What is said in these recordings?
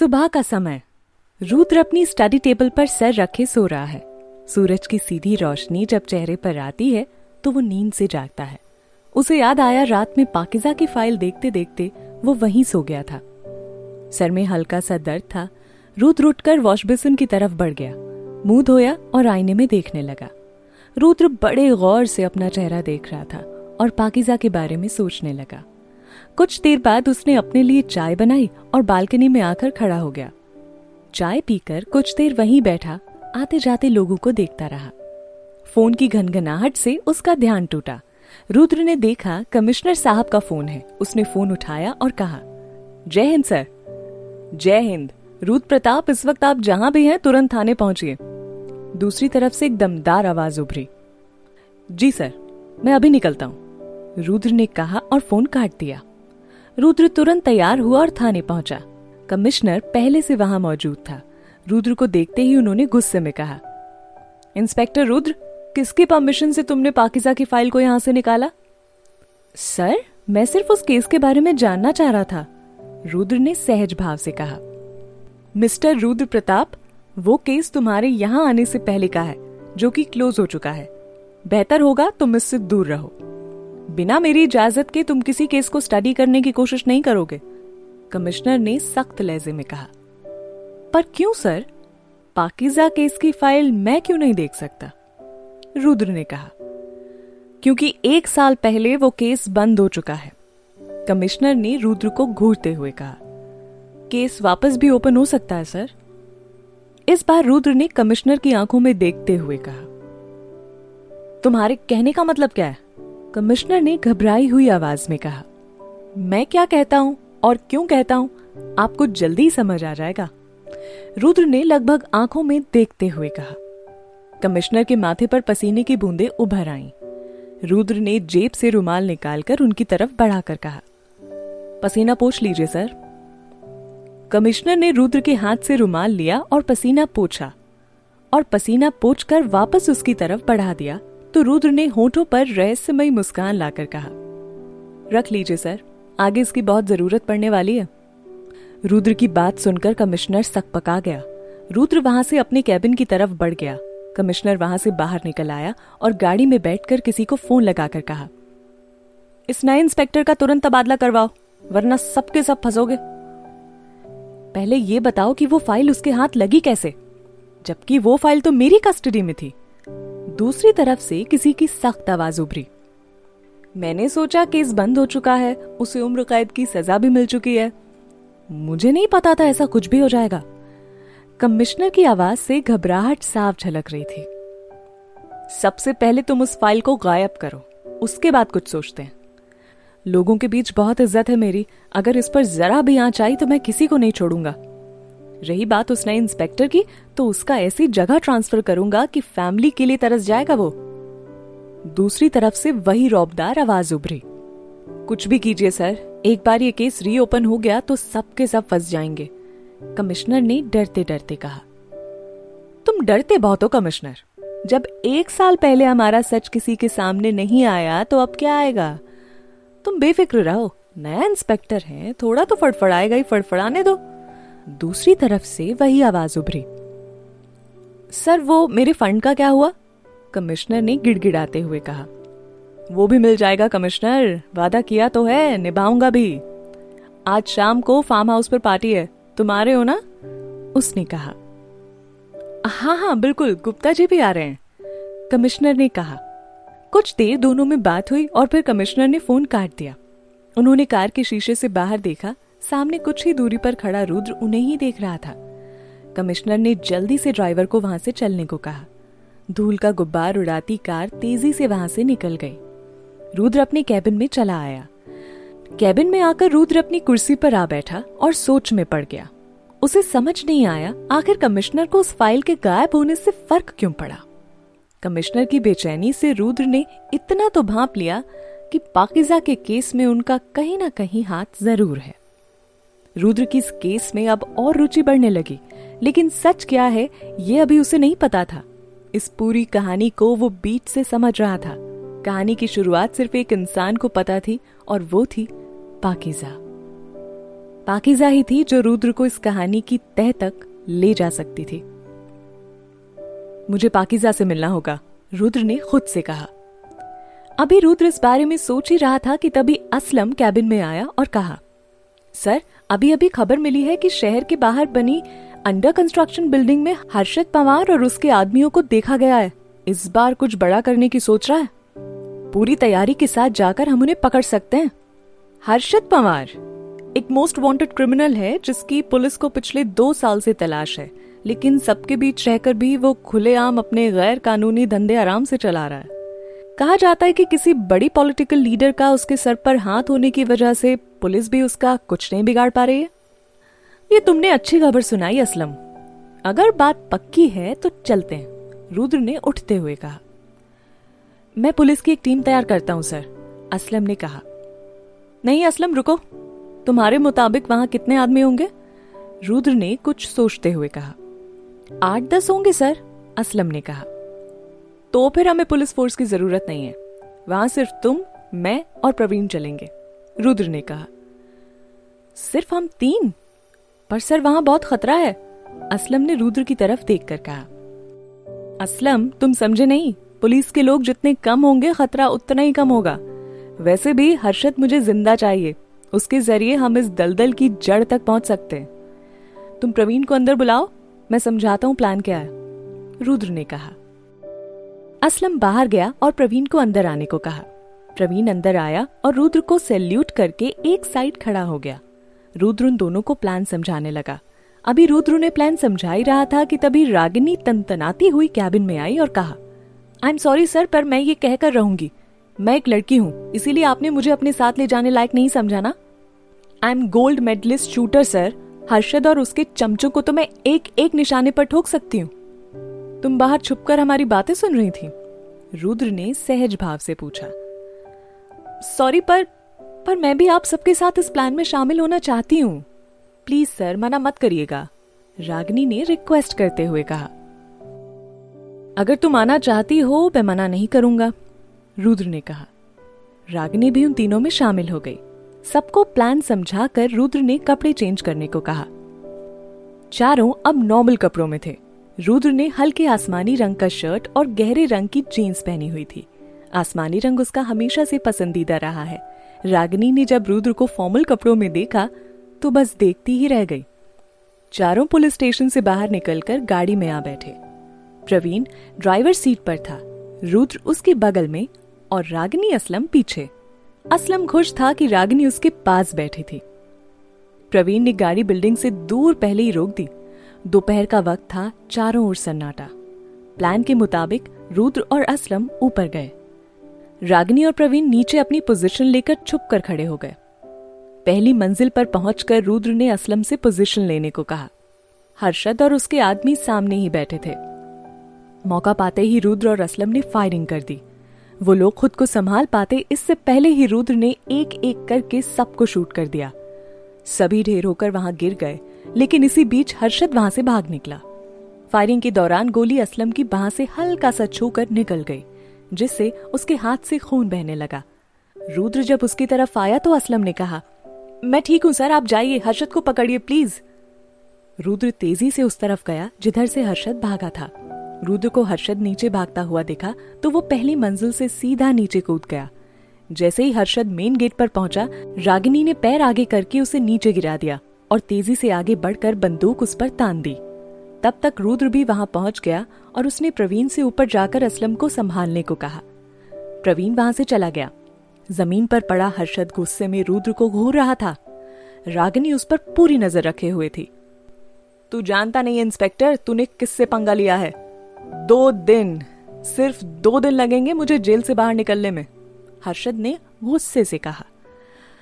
सुबह का समय। रुद्र अपनी स्टडी टेबल पर सर रखे सो रहा है। सूरज की सीधी रोशनी जब चेहरे पर आती है तो वो नींद से जागता है। उसे याद आया रात में पाकिजा की फ़ाइल देखते देखते वो वहीं सो गया था। सर में हल्का सा दर्द था। रुद्र उठकर वॉश बेसिन की तरफ़ बढ़ गया। मुँह धोया और आईने में देखने लगा। रुद्र बड़े गौर से अपना चेहरा देख रहा था और पाकिजा के बारे में सोचने लगा। कुछ देर बाद उसने अपने लिए चाय बनाई और बालकनी में आकर खड़ा हो गया। चाय पीकर कुछ देर वहीं बैठा आते जाते लोगों को देखता रहा। फ़ोन की घनघनाहट से उसका ध्यान टूटा। रुद्र ने देखा, कमिश्नर साहब का फ़ोन है। उसने फ़ोन उठाया और कहा, जय हिंद, सर। जय हिंद। रुद्र प्रताप, इस वक्त आप जहाँ भी हैं, तुरंत थाने पहुंचिए। दूसरी तरफ़ से एक दमदार आवाज़ उभरी। जी, सर। मैं अभी निकलता हूँ। रुद्र ने कहा और फ़ोन काट दिया। रुद्र तुरंत तैयार हुआ और थाने पहुँचा। कमिश्नर पहले से वहाँ मौजूद था। रुद्र को देखते ही उन्होंने गुस्से में कहा, इंस्पेक्टर रुद्र, किसकी परमिशन से तुमने पाकिजा की फ़ाइल को यहाँ से निकाला? सर, मैं सिर्फ़ उस केस के बारे में जानना चाह रहा था, रुद्र ने सहज भाव से कहा। मिस्टर रुद्र प्रताप, वो केस तुम्हारे यहाँ आने से पहले का है, जो कि क्लोज हो चुका है। बेहतर होगा तुम इससे दूर रहो। बिना मेरी इजाज़त के तुम किसी केस को स्टडी करने की कोशिश नहीं करोगे। कमिश्नर ने सख्त लहजे में कहा। पर क्यों, सर? पाकिजा केस की फ़ाइल मैं क्यों नहीं देख सकता? रुद्र ने कहा। क्योंकि एक साल पहले वो केस बंद हो चुका है। कमिश्नर ने रुद्र को घूरते हुए कहा। केस वापस भी ओपन हो सकता है, सर? इस बार रुद्र ने कमिश्नर की आँखों में देखते हुए कहा। तुम्हारे कहने का मतलब क्या है? कमिश्नर ने घबराई हुई आवाज़ में कहा, मैं क्या कहता हूँ और क्यों कहता हूँ? आपको जल्दी समझ आ जाएगा। रुद्र ने लगभग आँखों में देखते हुए कहा। कमिश्नर के माथे पर पसीने की बूंदें उभर आईं। रुद्र ने जेब से रुमाल निकालकर उनकी तरफ़ बढ़ाकर कहा, पसीना पोछ लीजिए, सर। कमिश्नर ने रुद्र के हाथ से रुमाल लिया और पसीना पोछा और पसीना पोछकर वापस उसकी तरफ़ बढ़ा दिया। तो रुद्र ने होठों पर रहस्यमयी मुस्कान लाकर कहा, रख लीजिए सर, आगे इसकी बहुत ज़रूरत पड़ने वाली है। रुद्र की बात सुनकर कमिश्नर सक पका गया। रुद्र वहाँ से अपने कैबिन की तरफ़ बढ़ गया। कमिश्नर वहाँ से बाहर निकल आया और गाड़ी में बैठकर किसी को फ़ोन लगाकर कहा, इस नए इंस्पेक्टर का तुरंत तबादला करवाओ, वरना सबके सब फंसोगे। पहले ये बताओ कि वो फ़ाइल उसके हाथ लगी कैसे? जबकि वो फ़ाइल तो मेरी कस्टडी में थी। दूसरी तरफ़ से किसी की सख्त आवाज़ उभरी। मैंने सोचा केस बंद हो चुका है, उसे उम्र कैद की सजा भी मिल चुकी है। मुझे नहीं पता था ऐसा कुछ भी हो जाएगा। कमिश्नर की आवाज़ से घबराहट साफ़ झलक रही थी। सबसे पहले तुम उस फ़ाइल को गायब करो, उसके बाद कुछ सोचते हैं। लोगों के बीच बहुत इज़्ज़त है मेरी, अगर इस पर जरा भी आँच आई तो मैं किसी को नहीं छोड़ूँगा। रही बात उस नए इंस्पेक्टर की तो उसका ऐसी जगह ट्रांसफ़र करूँगा कि फैमिली के लिए तरस जाएगा वो। दूसरी तरफ़ से वही रौबदार आवाज़ उभरी। कुछ भी कीजिए, सर। एक बार ये केस रीओपन हो गया तो सबके सब फंस जाएँगे। कमिश्नर ने डरते डरते कहा। तुम डरते बहुत हो, कमिश्नर। जब एक साल पहले हमारा सच किसी के सामने नहीं आया तो अब क्या आएगा? तुम बेफिक्र रहो। नया इंस्पेक्टर है, थोड़ा तो फड़फड़ाएगा ही फड़फड़ाने दो। दूसरी तरफ़ से वही आवाज़ उभरी। सर, वो मेरे फंड का क्या हुआ? कमिश्नर ने गिड़गिड़ाते हुए कहा। वो भी मिल जाएगा, कमिश्नर। वादा किया तो है, निभाऊँगा भी। आज शाम को फार्म हाउस पर पार्टी है। तुम आ रहे हो ना? उसने कहा। हाँ हाँ बिल्कुल, गुप्ता जी भी आ रहे हैं, कमिश्नर ने कहा। कुछ देर दोनों में बात हुई और फिर कमिश्नर ने फ़ोन काट दिया। उन्होंने कार के शीशे से बाहर देखा सामने कुछ ही दूरी पर खड़ा रुद्र उन्हें ही देख रहा था। कमिश्नर ने जल्दी से ड्राइवर को वहाँ से चलने को कहा। धूल का गुब्बार उड़ाती कार तेज़ी से वहाँ से निकल गई। रुद्र अपने कैबिन में चला आया। कैबिन में आकर रुद्र अपनी कुर्सी पर आ बैठा और सोच में पड़ गया। उसे समझ नहीं आया, आखिर कमिश्नर को उस फ़ाइल के गायब होने से फ़र्क क्यों पड़ा? कमिश्नर की बेचैनी से रुद्र ने इतना तो भाप लिया कि पाकिजा के केस में उनका कहीं ना कहीं हाथ ज़रूर है। रुद्र की इस केस में अब और रुचि बढ़ने लगी, लेकिन सच क्या है, ये अभी उसे नहीं पता था। इस पूरी कहानी को वो बीच से समझ रहा था। कहानी की शुरुआत सिर्फ़ एक इंसान को पता थी, और वो थी पाकिजा। पाकिजा ही थी जो रुद्र को इस कहानी की तह तक ले जा सकती थी। मुझे पाकिजा से मिलना होगा, रुद्र ने खुद से कहा। अभी रुद्र इस बारे में सोच ही रहा था कि तभी असलम कैबिन में आया और कहा सर अभी अभी खबर मिली है कि शहर के बाहर बनी अंडर कंस्ट्रक्शन बिल्डिंग में हर्षद पवार और उसके आदमियों को देखा गया है। इस बार कुछ बड़ा करने की सोच रहा है। पूरी तैयारी के साथ जाकर हम उन्हें पकड़ सकते हैं। हर्षद पवार, एक मोस्ट वांटेड क्रिमिनल है, जिसकी पुलिस को पिछले दो साल से तलाश है, लेकिन सबके बीच रहकर भी वो खुलेआम अपने गैर कानूनी धंधे आराम से चला रहा है। कहा जाता है कि किसी बड़ी पॉलिटिकल लीडर का उसके सर पर हाथ होने की वजह से पुलिस भी उसका कुछ नहीं बिगाड़ पा रही है। ये तुमने अच्छी खबर सुनाई, असलम। अगर बात पक्की है तो चलते हैं। रुद्र ने उठते हुए कहा, मैं पुलिस की एक टीम तैयार करता हूँ, सर, असलम ने कहा। नहीं, असलम, रुको। तुम्हारे मुताबिक वहाँ कितने आदमी होंगे? रुद्र ने कुछ सोचते हुए कहा। आठ, दस होंगे, सर, असलम ने कहा। तो फिर हमें पुलिस फोर्स की ज़रूरत नहीं है। वहाँ सिर्फ़ तुम, मैं और प्रवीण चलेंगे, रुद्र ने कहा। सिर्फ़ हम तीन? पर सर, वहाँ बहुत खतरा है, असलम ने रुद्र की तरफ़ देखकर कहा। असलम, तुम समझे नहीं, पुलिस के लोग जितने कम होंगे, खतरा उतना ही कम होगा। वैसे भी हर्षद मुझे ज़िंदा चाहिए, उसके ज़रिए हम इस दलदल की जड़ तक पहुँच सकते हैं। तुम प्रवीण को अंदर बुलाओ, मैं समझाता हूँ प्लान क्या है, रुद्र ने कहा। असलम बाहर गया और प्रवीण को अंदर आने को कहा। प्रवीण अंदर आया और रुद्र को सैल्यूट करके एक साइड खड़ा हो गया। रुद्र उन दोनों को प्लान समझाने लगा। अभी रुद्र ने प्लान समझा ही रहा था कि तभी रागिनी तनतनाती हुई कैबिन में आई और कहा आई एम सॉरी सर पर मैं ये कहकर रहूँगी। मैं एक लड़की हूँ, इसीलिए आपने मुझे अपने साथ ले जाने लायक नहीं समझाना। I am gold medalist shooter sir Harshad और उसके चमचों को तो मैं एक एक निशाने पर ठोक सकती हूँ। तुम बाहर छुपकर हमारी बातें सुन रही थी। रुद्र ने सहज भाव से पूछा। सॉरी पर पर मैं भी आप सबके साथ इस प्लान में शामिल होना चाहती हूँ। प्लीज़ सर मना मत करिएगा। रागनी ने रिक्वेस्ट करते हुए कहा। अगर तुम आना चाहती हो, मैं मना नहीं करूँगा। रुद्र ने कहा। रागिनी भी उन तीनों में शामिल हो गई। सबको प्लान समझाकर रुद्र ने कपड़े चेंज करने को कहा। चारों अब नॉर्मल कपड़ों में थे। रुद्र ने हल्के आसमानी रंग का शर्ट और गहरे रंग की जीन्स पहनी हुई थी। आसमानी रंग उसका हमेशा से पसंदीदा रहा है। रागिनी ने जब रुद्र को फॉर्मल कपड़ों में देखा तो बस देखती ही रह गई। चारों पुलिस स्टेशन से बाहर निकलकर गाड़ी में आ बैठे। प्रवीण ड्राइवर सीट पर था। रुद्र उसके बगल में और रागिनी असलम पीछे। असलम खुश था कि रागिनी उसके पास बैठी थी। प्रवीण ने गाड़ी बिल्डिंग से दूर पहले ही रोक दी। दोपहर का वक्त था चारों ओर सन्नाटा। प्लान के मुताबिक रुद्र और असलम ऊपर गए। रागिनी और प्रवीण नीचे अपनी पोजीशन लेकर छुप कर खड़े हो गए। पहली मंजिल पर पहुंचकर रुद्र ने असलम से पोजीशन लेने को कहा। हर्षद और उसके आदमी सामने ही बैठे थे। मौका पाते ही रुद्र और असलम ने फायरिंग कर दी। वो लोग खुद को संभाल पाते इससे पहले ही रुद्र ने एक एक करके सबको शूट कर दिया। सभी ढेर होकर वहाँ गिर गए। लेकिन इसी बीच हर्षद वहाँ से भाग निकला। फायरिंग के दौरान गोली असलम की बाह से हल्का सा छूकर निकल गई, जिससे उसके हाथ से खून बहने लगा। रुद्र जब उसकी तरफ़ आया तो असलम ने कहा, मैं ठीक हूँ, सर, आप जाइए, हर्षद को पकड़िए, प्लीज़. रुद्र तेज़ी से उस तरफ़ गया, जिधर से हर्षद भागा था। रुद्र को हर्षद नीचे भागता हुआ देखा तो वो पहली मंजिल से सीधा नीचे कूद गया। जैसे ही हर्षद मेन गेट पर पहुँचा, रागिनी ने पैर आगे करके उसे नीचे गिरा दिया। और तेज़ी से आगे बढ़कर बंदूक उस पर तान दी। तब तक रुद्र भी वहाँ पहुँच गया और उसने प्रवीण से ऊपर जाकर असलम को संभालने को कहा। प्रवीण वहाँ से चला गया। ज़मीन पर पड़ा हर्षद गुस्से में रुद्र को घूर रहा था। रागिनी उस पर पूरी नज़र रखे हुए थी। तू जानता नहीं इंस्पेक्टर, तूने किससे पंगा लिया है? दो दिन, सिर्फ़ दो दिन लगेंगे मुझे जेल से बाहर निकलने में, हर्षद ने गुस्से से कहा।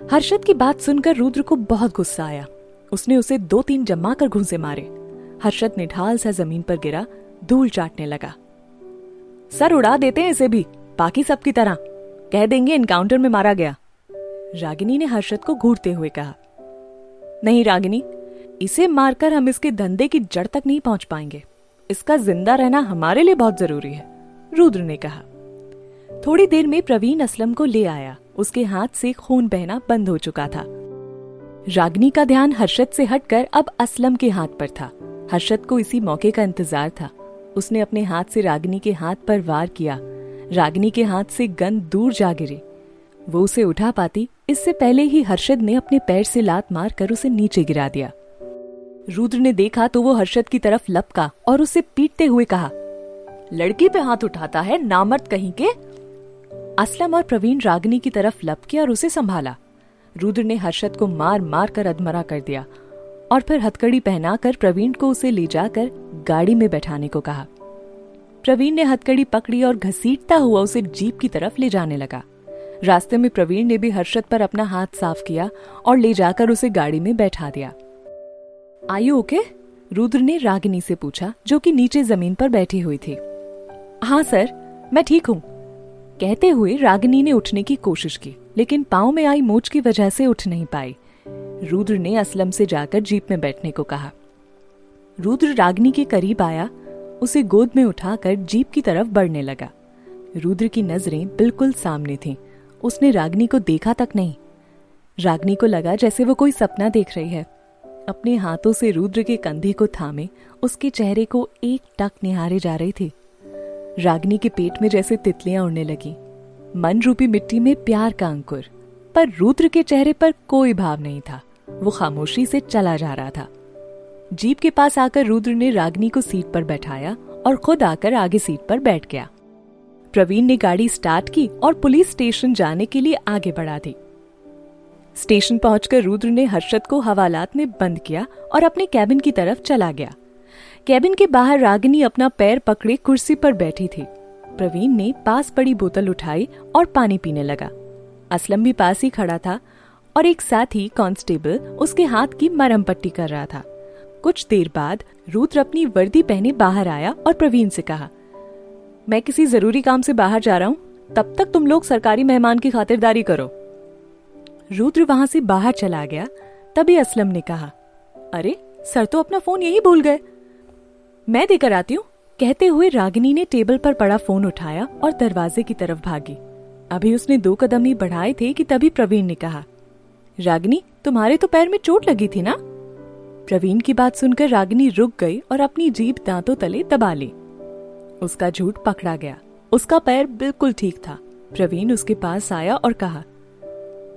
हर्षद की बात सुनकर रुद्र को बहुत गुस्सा आया। उसने उसे दो तीन जमा कर घूसे मारे। हर्षद ने ढाल सा ज़मीन पर गिरा, धूल चाटने लगा। सर, उड़ा देते हैं इसे भी, बाकी सबकी तरह। कह देंगे इनकाउंटर में मारा गया। रागिनी ने हर्षद को घूरते हुए कहा, नहीं रागिनी, इसे मारकर हम इसके धंधे की जड़ तक नहीं पहुँच पाएँगे। इसका ज़िंदा रहना हमारे लिए बहुत ज़रूरी है, रुद्र ने कहा। थोड़ी देर में प्रवीण असलम को ले आया। उसके हाथ से खून बहना बंद हो चुका था। रागनी का ध्यान हर्षद से हटकर अब असलम के हाथ पर था। हर्षद को इसी मौके का इंतज़ार था। उसने अपने हाथ से रागनी के हाथ पर वार किया। रागनी के हाथ से गन दूर जा गिरी। वो उसे उठा पाती। इससे पहले ही हर्षद ने अपने पैर से लात मार कर उसे नीचे गिरा दिया। रुद्र ने देखा तो वो हर्षद की तरफ़ लपका और उसे पीटते हुए कहा, लड़की पे हाथ उठाता है, नामर्द कहीं के? असलम और प्रवीण रागनी की तरफ़ लपके और उसे संभाला। रुद्र ने हर्षद को मार मार कर अधमरा कर दिया और फिर हथकड़ी पहनाकर प्रवीण को उसे ले जाकर गाड़ी में बैठाने को कहा। प्रवीण ने हथकड़ी पकड़ी और घसीटता हुआ उसे जीप की तरफ़ ले जाने लगा। रास्ते में प्रवीण ने भी हर्षद पर अपना हाथ साफ़ किया और ले जाकर उसे गाड़ी में बैठा दिया। आयु ओके? रुद्र ने रागिनी से पूछा, जो कि नीचे ज़मीन पर बैठी हुई थी। हाँ सर, मैं ठीक हूँ। कहते हुए रागिनी ने उठने की कोशिश की, लेकिन पाँव में आई मोच की वजह से उठ नहीं पाई। रुद्र ने असलम से जाकर जीप में बैठने को कहा। रुद्र रागिनी के करीब आया, उसे गोद में उठाकर जीप की तरफ़ बढ़ने लगा। रुद्र की नज़रें बिल्कुल सामने थीं। उसने रागनी को देखा तक नहीं। रागनी को लगा जैसे वो कोई सपना देख रही है। अपने हाथों से रुद्र के कंधे को थामे, उसके चेहरे को एक टक निहारे जा रही थी। रागनी के पेट में जैसे तितलियाँ उड़ने लगी। मन रूपी मिट्टी में प्यार का अंकुर, पर रुद्र के चेहरे पर कोई भाव नहीं था। वो खामोशी से चला जा रहा था। जीप के पास आकर रुद्र ने रागनी को सीट पर बैठाया और खुद आकर आगे सीट पर बैठ गया। प्रवीण ने गाड़ी स्टार्ट की और पुलिस स्टेशन जाने के लिए आगे बढ़ा दी। स्टेशन पहुंचकर रुद्र ने हर्षद को हवालात में बंद किया और अपने कैबिन की तरफ़ चला गया। कैबिन के बाहर रागिनी अपना पैर पकड़े कुर्सी पर बैठी थी। प्रवीण ने पास पड़ी बोतल उठाई और पानी पीने लगा। असलम भी पास ही खड़ा था और एक साथी कांस्टेबल उसके हाथ की मरहम पट्टी कर रहा था। कुछ देर बाद रुद्र अपनी वर्दी पहने बाहर आया और प्रवीण से कहा, मैं किसी ज़रूरी काम से बाहर जा रहा हूँ। तब तक तुम लोग सरकारी मेहमान की खातिरदारी करो। रुद्र वहाँ से बाहर चला गया। तभी असलम ने कहा, अरे, सर तो अपना फ़ोन यही भूल गए। मैं देकर आती हूँ। कहते हुए रागिनी ने टेबल पर पड़ा फ़ोन उठाया और दरवाजे की तरफ़ भागी। अभी उसने दो कदम ही बढ़ाए थे कि तभी प्रवीण ने कहा, रागिनी, तुम्हारे तो पैर में चोट लगी थी ना? प्रवीण की बात सुनकर रागिनी रुक गई और अपनी जीप दांतों तले दबा ली। उसका झूठ पकड़ा गया। उसका पैर बिल्कुल ठीक था। प्रवीण उसके पास आया और कहा,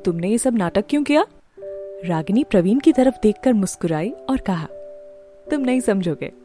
तुमने ये सब नाटक क्यों किया? रागिनी प्रवीण की तरफ़ देखकर मुस्कुराई और कहा, तुम नहीं समझोगे।